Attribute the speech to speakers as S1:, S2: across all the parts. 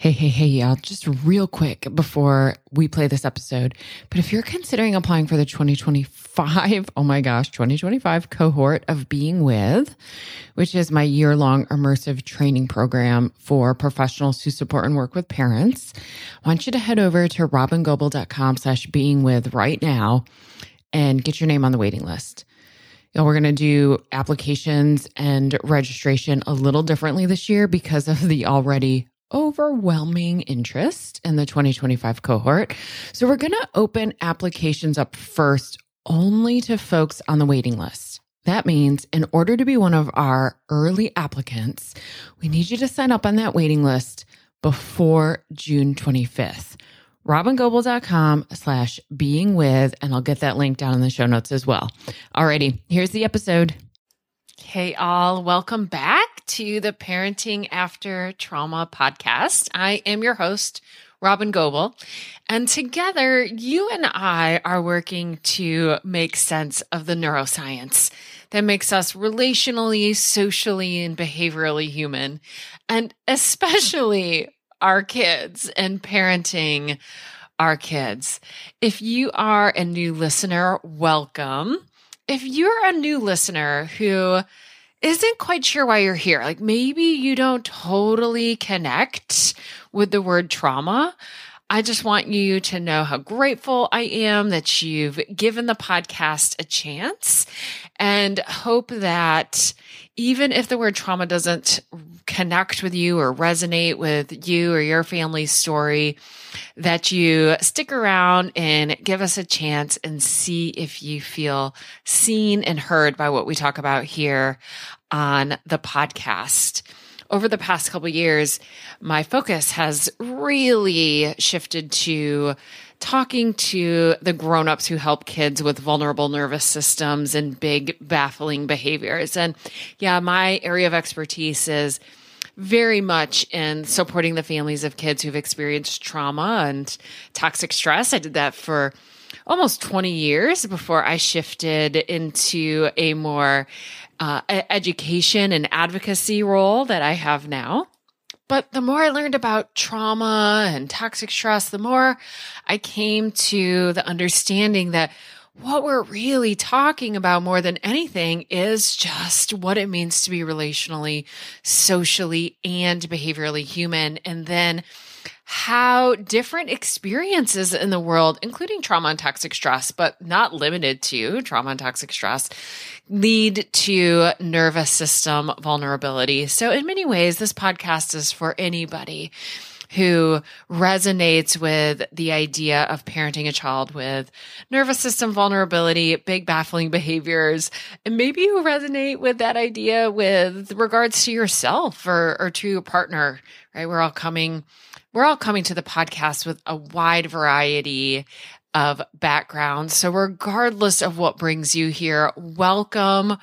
S1: Hey, hey, hey, y'all, just real quick before we play this episode. But if you're considering applying for the 2025, oh my gosh, 2025 cohort of Being With, which is my year long immersive training program for professionals who support and work with parents, I want you to head over to robyngobbel.com slash being with right now and get your name on the waiting list. You we're going to do applications and registration a little differently this year because of the already overwhelming interest in the 2025 cohort. So we're going to open applications up first only to folks on the waiting list. That means in order to be one of our early applicants, we need you to sign up on that waiting list before June 25th. RobynGobbel.com slash being with, and I'll get that link down in the show notes as well. Alrighty, here's the episode. Hey, all, welcome back to the Parenting After Trauma podcast. I am your host, Robyn Gobbel, and together you and I are working to make sense of the neuroscience that makes us relationally, socially, and behaviorally human, and especially our kids and parenting our kids. If you are a new listener, welcome if you're a new listener who isn't quite sure why you're here, like maybe you don't totally connect with the word trauma, I just want you to know how grateful I am that you've given the podcast a chance and hope that even if the word trauma doesn't connect with you or resonate with you or your family's story, that you stick around and give us a chance and see if you feel seen and heard by what we talk about here on the podcast. Over the past couple years, my focus has really shifted to talking to the grown-ups who help kids with vulnerable nervous systems and big baffling behaviors. And yeah, my area of expertise is very much in supporting the families of kids who've experienced trauma and toxic stress. I did that for almost 20 years before I shifted into a more uh, education and advocacy role that I have now. But the more I learned about trauma and toxic stress, the more I came to the understanding that what we're really talking about more than anything is just what it means to be relationally, socially, and behaviorally human. And then how different experiences in the world, including trauma and toxic stress, but not limited to trauma and toxic stress, lead to nervous system vulnerability. So, in many ways, this podcast is for anybody who resonates with the idea of parenting a child with nervous system vulnerability, big baffling behaviors, and maybe you resonate with that idea with regards to yourself or, or to your partner, right? We're all coming, we're all coming to the podcast with a wide variety of backgrounds. So regardless of what brings you here, welcome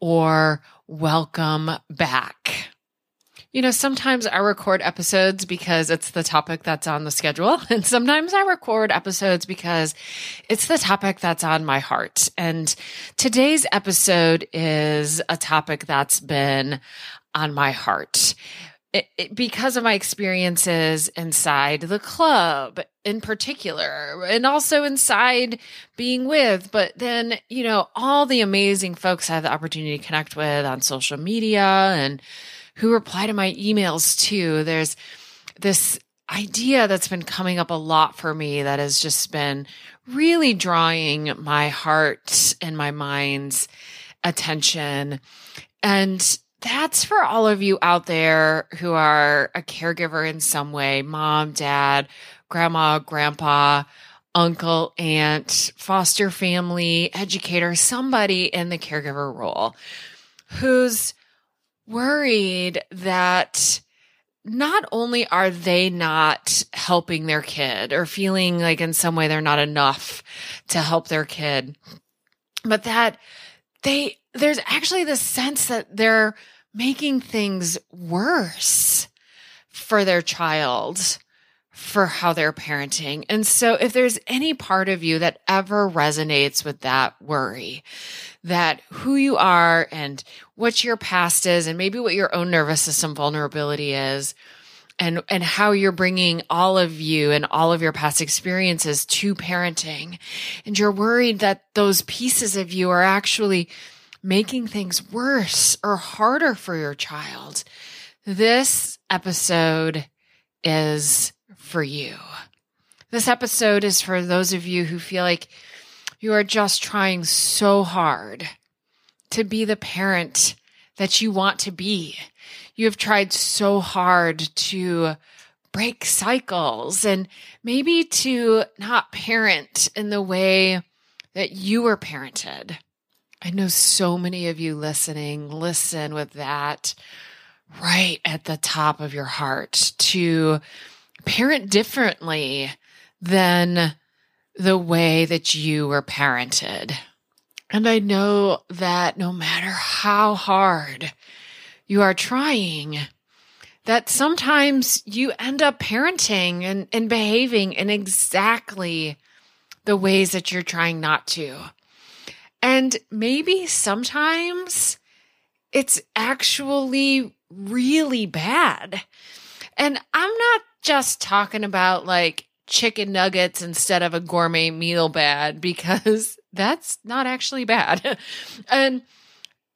S1: or welcome back. You know, sometimes I record episodes because it's the topic that's on the schedule. And sometimes I record episodes because it's the topic that's on my heart. And today's episode is a topic that's been on my heart. It, it, because of my experiences inside the club in particular and also inside being with but then you know all the amazing folks i have the opportunity to connect with on social media and who reply to my emails too. There's this idea that's been coming up a lot for me that has just been really drawing my heart and my mind's attention. And that's for all of you out there who are a caregiver in some way mom, dad, grandma, grandpa, uncle, aunt, foster family, educator, somebody in the caregiver role who's worried that not only are they not helping their kid or feeling like in some way they're not enough to help their kid, but that they, there's actually the sense that they're making things worse for their child for how they're parenting. And so if there's any part of you that ever resonates with that worry, that who you are and what your past is and maybe what your own nervous system vulnerability is, and and how you're bringing all of you and all of your past experiences to parenting and you're worried that those pieces of you are actually making things worse or harder for your child this episode is for you this episode is for those of you who feel like you are just trying so hard to be the parent that you want to be you have tried so hard to break cycles and maybe to not parent in the way that you were parented. I know so many of you listening listen with that right at the top of your heart to parent differently than the way that you were parented. And I know that no matter how hard you are trying, that sometimes you end up parenting and, and behaving in exactly the ways that you're trying not to. And maybe sometimes it's actually really bad. And I'm not just talking about like chicken nuggets instead of a gourmet meal bad because that's not actually bad. and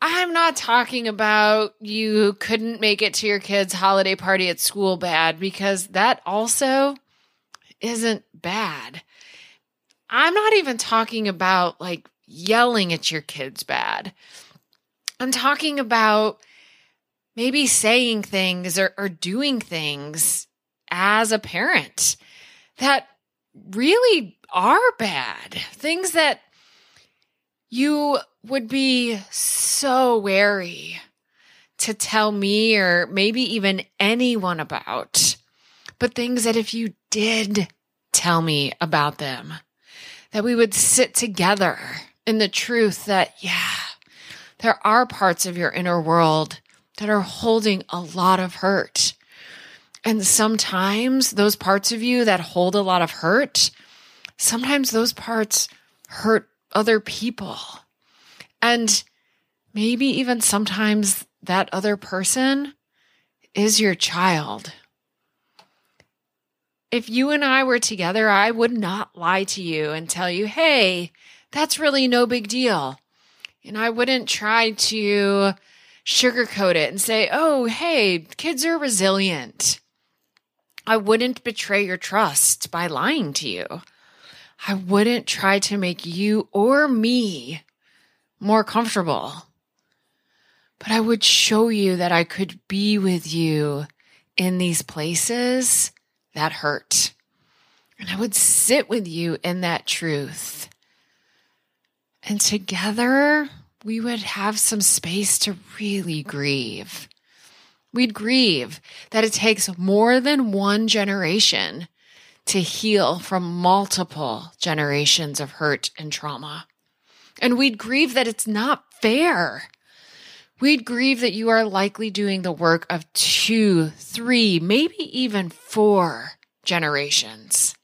S1: I'm not talking about you couldn't make it to your kid's holiday party at school bad because that also isn't bad. I'm not even talking about like yelling at your kids bad. I'm talking about maybe saying things or, or doing things as a parent that really are bad. Things that you would be so wary to tell me or maybe even anyone about, but things that if you did tell me about them, that we would sit together in the truth that, yeah, there are parts of your inner world that are holding a lot of hurt. And sometimes those parts of you that hold a lot of hurt, sometimes those parts hurt other people. And maybe even sometimes that other person is your child. If you and I were together, I would not lie to you and tell you, hey, that's really no big deal. And I wouldn't try to sugarcoat it and say, oh, hey, kids are resilient. I wouldn't betray your trust by lying to you. I wouldn't try to make you or me more comfortable. But I would show you that I could be with you in these places that hurt. And I would sit with you in that truth. And together, we would have some space to really grieve. We'd grieve that it takes more than one generation to heal from multiple generations of hurt and trauma. And we'd grieve that it's not fair. We'd grieve that you are likely doing the work of two, three, maybe even four generations.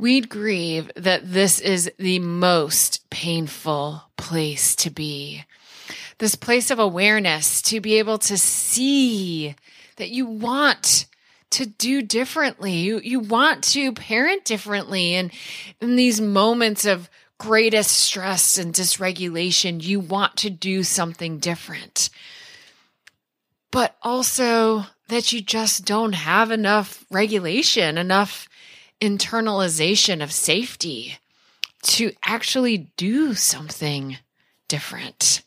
S1: We'd grieve that this is the most painful place to be. This place of awareness to be able to see that you want to do differently. You, you want to parent differently. And in these moments of greatest stress and dysregulation, you want to do something different. But also that you just don't have enough regulation, enough internalization of safety to actually do something different.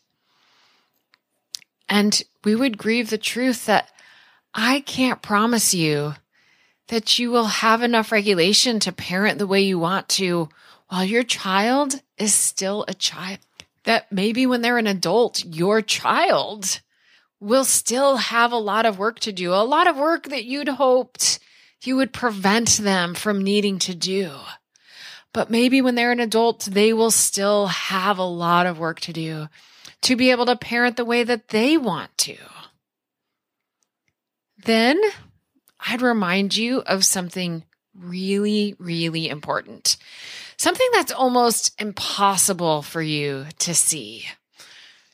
S1: And we would grieve the truth that I can't promise you that you will have enough regulation to parent the way you want to while your child is still a child, that maybe when they're an adult, your child will still have a lot of work to do, a lot of work that you'd hoped you would prevent them from needing to do. But maybe when they're an adult, they will still have a lot of work to do to be able to parent the way that they want to. Then I'd remind you of something really, really important something that's almost impossible for you to see,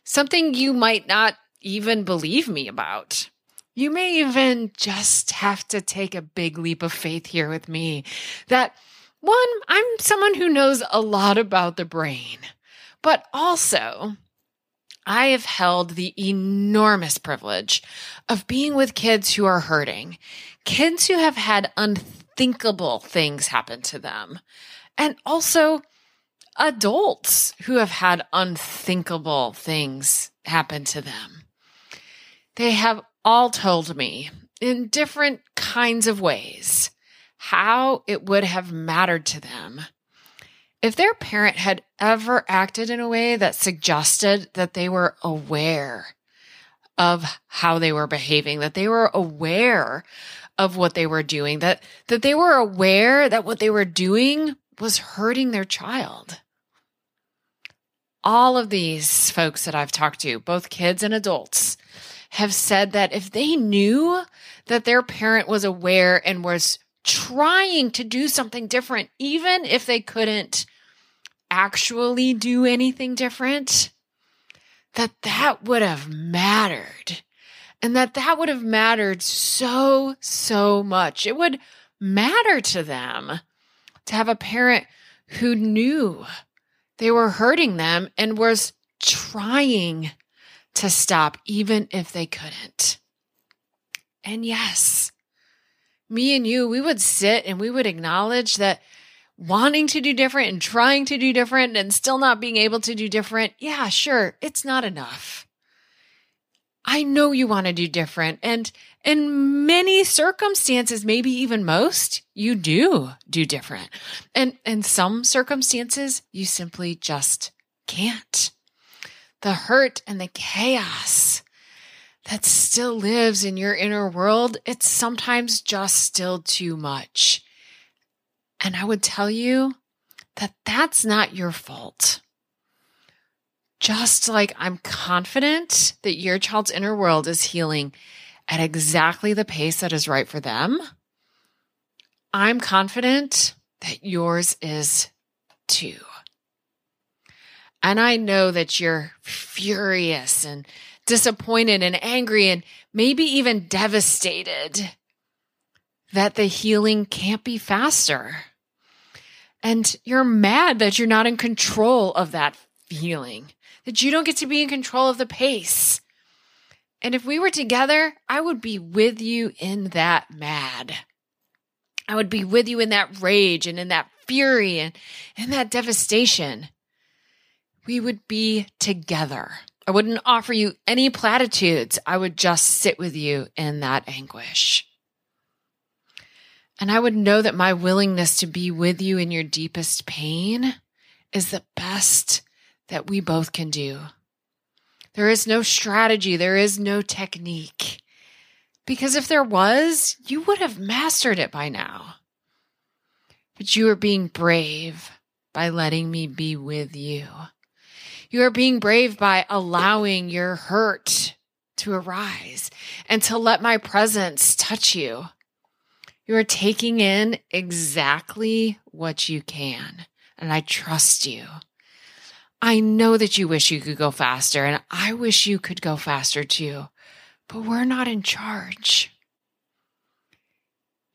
S1: something you might not even believe me about. You may even just have to take a big leap of faith here with me that one, I'm someone who knows a lot about the brain, but also I have held the enormous privilege of being with kids who are hurting, kids who have had unthinkable things happen to them, and also adults who have had unthinkable things happen to them. They have all told me in different kinds of ways how it would have mattered to them if their parent had ever acted in a way that suggested that they were aware of how they were behaving, that they were aware of what they were doing, that, that they were aware that what they were doing was hurting their child. All of these folks that I've talked to, both kids and adults, have said that if they knew that their parent was aware and was trying to do something different, even if they couldn't actually do anything different, that that would have mattered. And that that would have mattered so, so much. It would matter to them to have a parent who knew they were hurting them and was trying to stop, even if they couldn't. And yes, me and you, we would sit and we would acknowledge that wanting to do different and trying to do different and still not being able to do different, yeah, sure, it's not enough. I know you want to do different. And in many circumstances, maybe even most, you do do different. And in some circumstances, you simply just can't. The hurt and the chaos that still lives in your inner world, it's sometimes just still too much. And I would tell you that that's not your fault. Just like I'm confident that your child's inner world is healing at exactly the pace that is right for them, I'm confident that yours is too. And I know that you're furious and disappointed and angry and maybe even devastated that the healing can't be faster. And you're mad that you're not in control of that feeling, that you don't get to be in control of the pace. And if we were together, I would be with you in that mad. I would be with you in that rage and in that fury and in that devastation. We would be together. I wouldn't offer you any platitudes. I would just sit with you in that anguish. And I would know that my willingness to be with you in your deepest pain is the best that we both can do. There is no strategy, there is no technique. Because if there was, you would have mastered it by now. But you are being brave by letting me be with you. You are being brave by allowing your hurt to arise and to let my presence touch you. You are taking in exactly what you can, and I trust you. I know that you wish you could go faster, and I wish you could go faster too, but we're not in charge.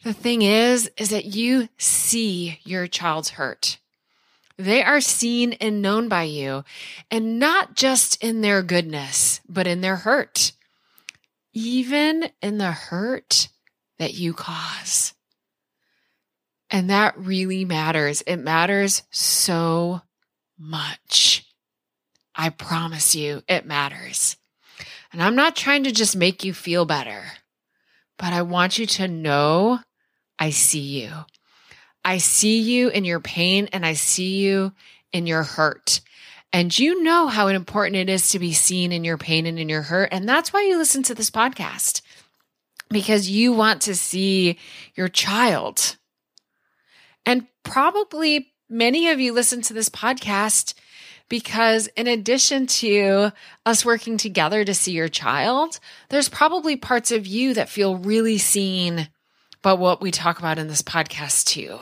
S1: The thing is, is that you see your child's hurt. They are seen and known by you, and not just in their goodness, but in their hurt. Even in the hurt that you cause. And that really matters. It matters so much. I promise you, it matters. And I'm not trying to just make you feel better, but I want you to know I see you. I see you in your pain and I see you in your hurt. And you know how important it is to be seen in your pain and in your hurt. And that's why you listen to this podcast because you want to see your child. And probably many of you listen to this podcast because in addition to us working together to see your child, there's probably parts of you that feel really seen by what we talk about in this podcast too.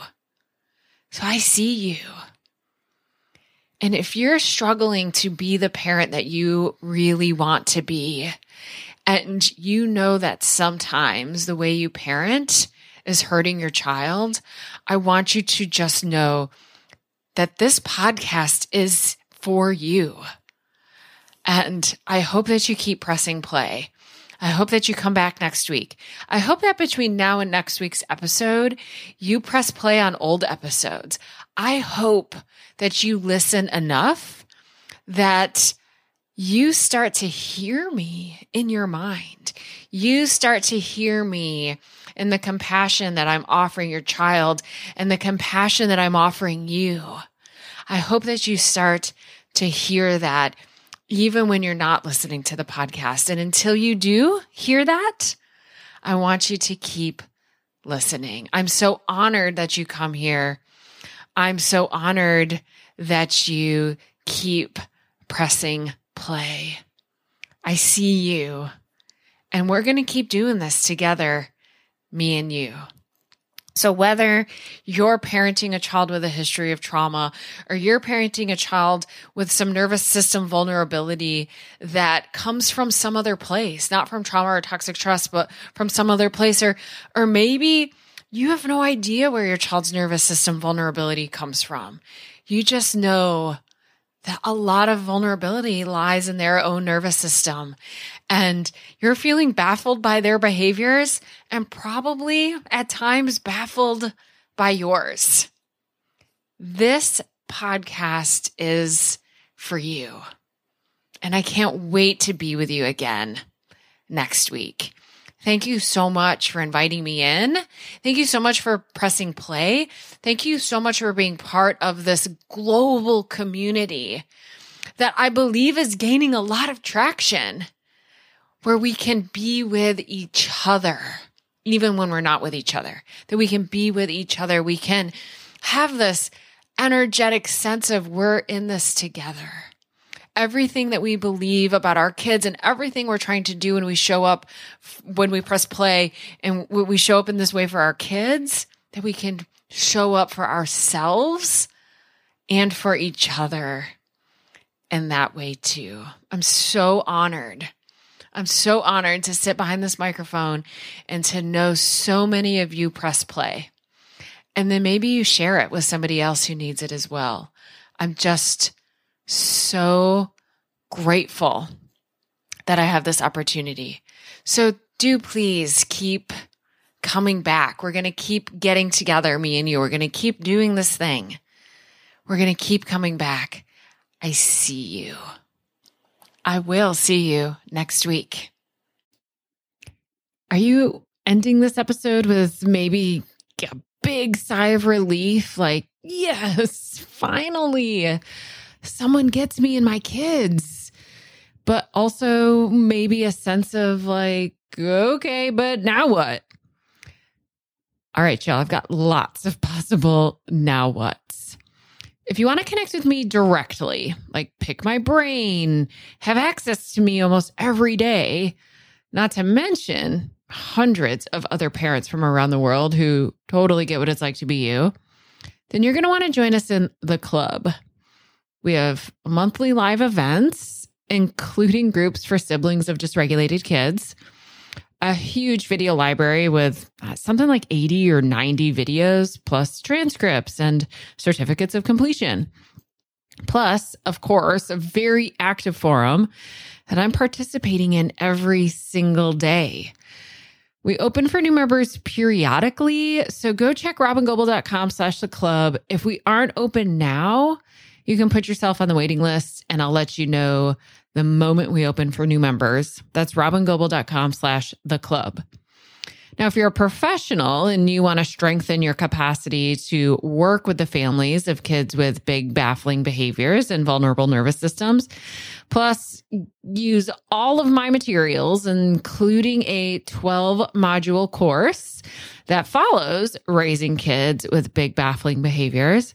S1: So I see you. And if you're struggling to be the parent that you really want to be, and you know that sometimes the way you parent is hurting your child, I want you to just know that this podcast is for you. And I hope that you keep pressing play. I hope that you come back next week. I hope that between now and next week's episode, you press play on old episodes. I hope that you listen enough that you start to hear me in your mind. You start to hear me in the compassion that I'm offering your child and the compassion that I'm offering you. I hope that you start to hear that even when you're not listening to the podcast. And until you do hear that, I want you to keep listening. I'm so honored that you come here. I'm so honored that you keep pressing play. I see you. And we're going to keep doing this together, me and you. So, whether you're parenting a child with a history of trauma or you're parenting a child with some nervous system vulnerability that comes from some other place, not from trauma or toxic stress, but from some other place, or, or maybe you have no idea where your child's nervous system vulnerability comes from. You just know that a lot of vulnerability lies in their own nervous system. And you're feeling baffled by their behaviors and probably at times baffled by yours. This podcast is for you. And I can't wait to be with you again next week. Thank you so much for inviting me in. Thank you so much for pressing play. Thank you so much for being part of this global community that I believe is gaining a lot of traction where we can be with each other, even when we're not with each other, that we can be with each other. We can have this energetic sense of we're in this together everything that we believe about our kids and everything we're trying to do when we show up, when we press play and we show up in this way for our kids, that we can show up for ourselves and for each other in that way too. I'm so honored. I'm so honored to sit behind this microphone and to know so many of you press play. And then maybe you share it with somebody else who needs it as well. I'm just so grateful that I have this opportunity. So do please keep coming back. We're going to keep getting together, me and you. We're going to keep doing this thing. We're going to keep coming back. I see you. I will see you next week. Are you ending this episode with maybe a big sigh of relief? Like, yes, finally someone gets me and my kids. But also maybe a sense of like, okay, but now what? All right, y'all, I've got lots of possible now what's. If you want to connect with me directly, like pick my brain, have access to me almost every day, not to mention hundreds of other parents from around the world who totally get what it's like to be you, then you're going to want to join us in the club. We have monthly live events, including groups for siblings of dysregulated kids, a huge video library with uh, something like 80 or 90 videos, plus transcripts and certificates of completion. Plus, of course, a very active forum that I'm participating in every single day. We open for new members periodically, so go check robyngobbel.com slash the club. If we aren't open now, you can put yourself on the waiting list and I'll let you know the moment we open for new members. That's robyngobbel.com slash the club. Now, if you're a professional and you want to strengthen your capacity to work with the families of kids with big, baffling behaviors and vulnerable nervous systems, plus use all of my materials, including a 12 module course that follows raising kids with big, baffling behaviors,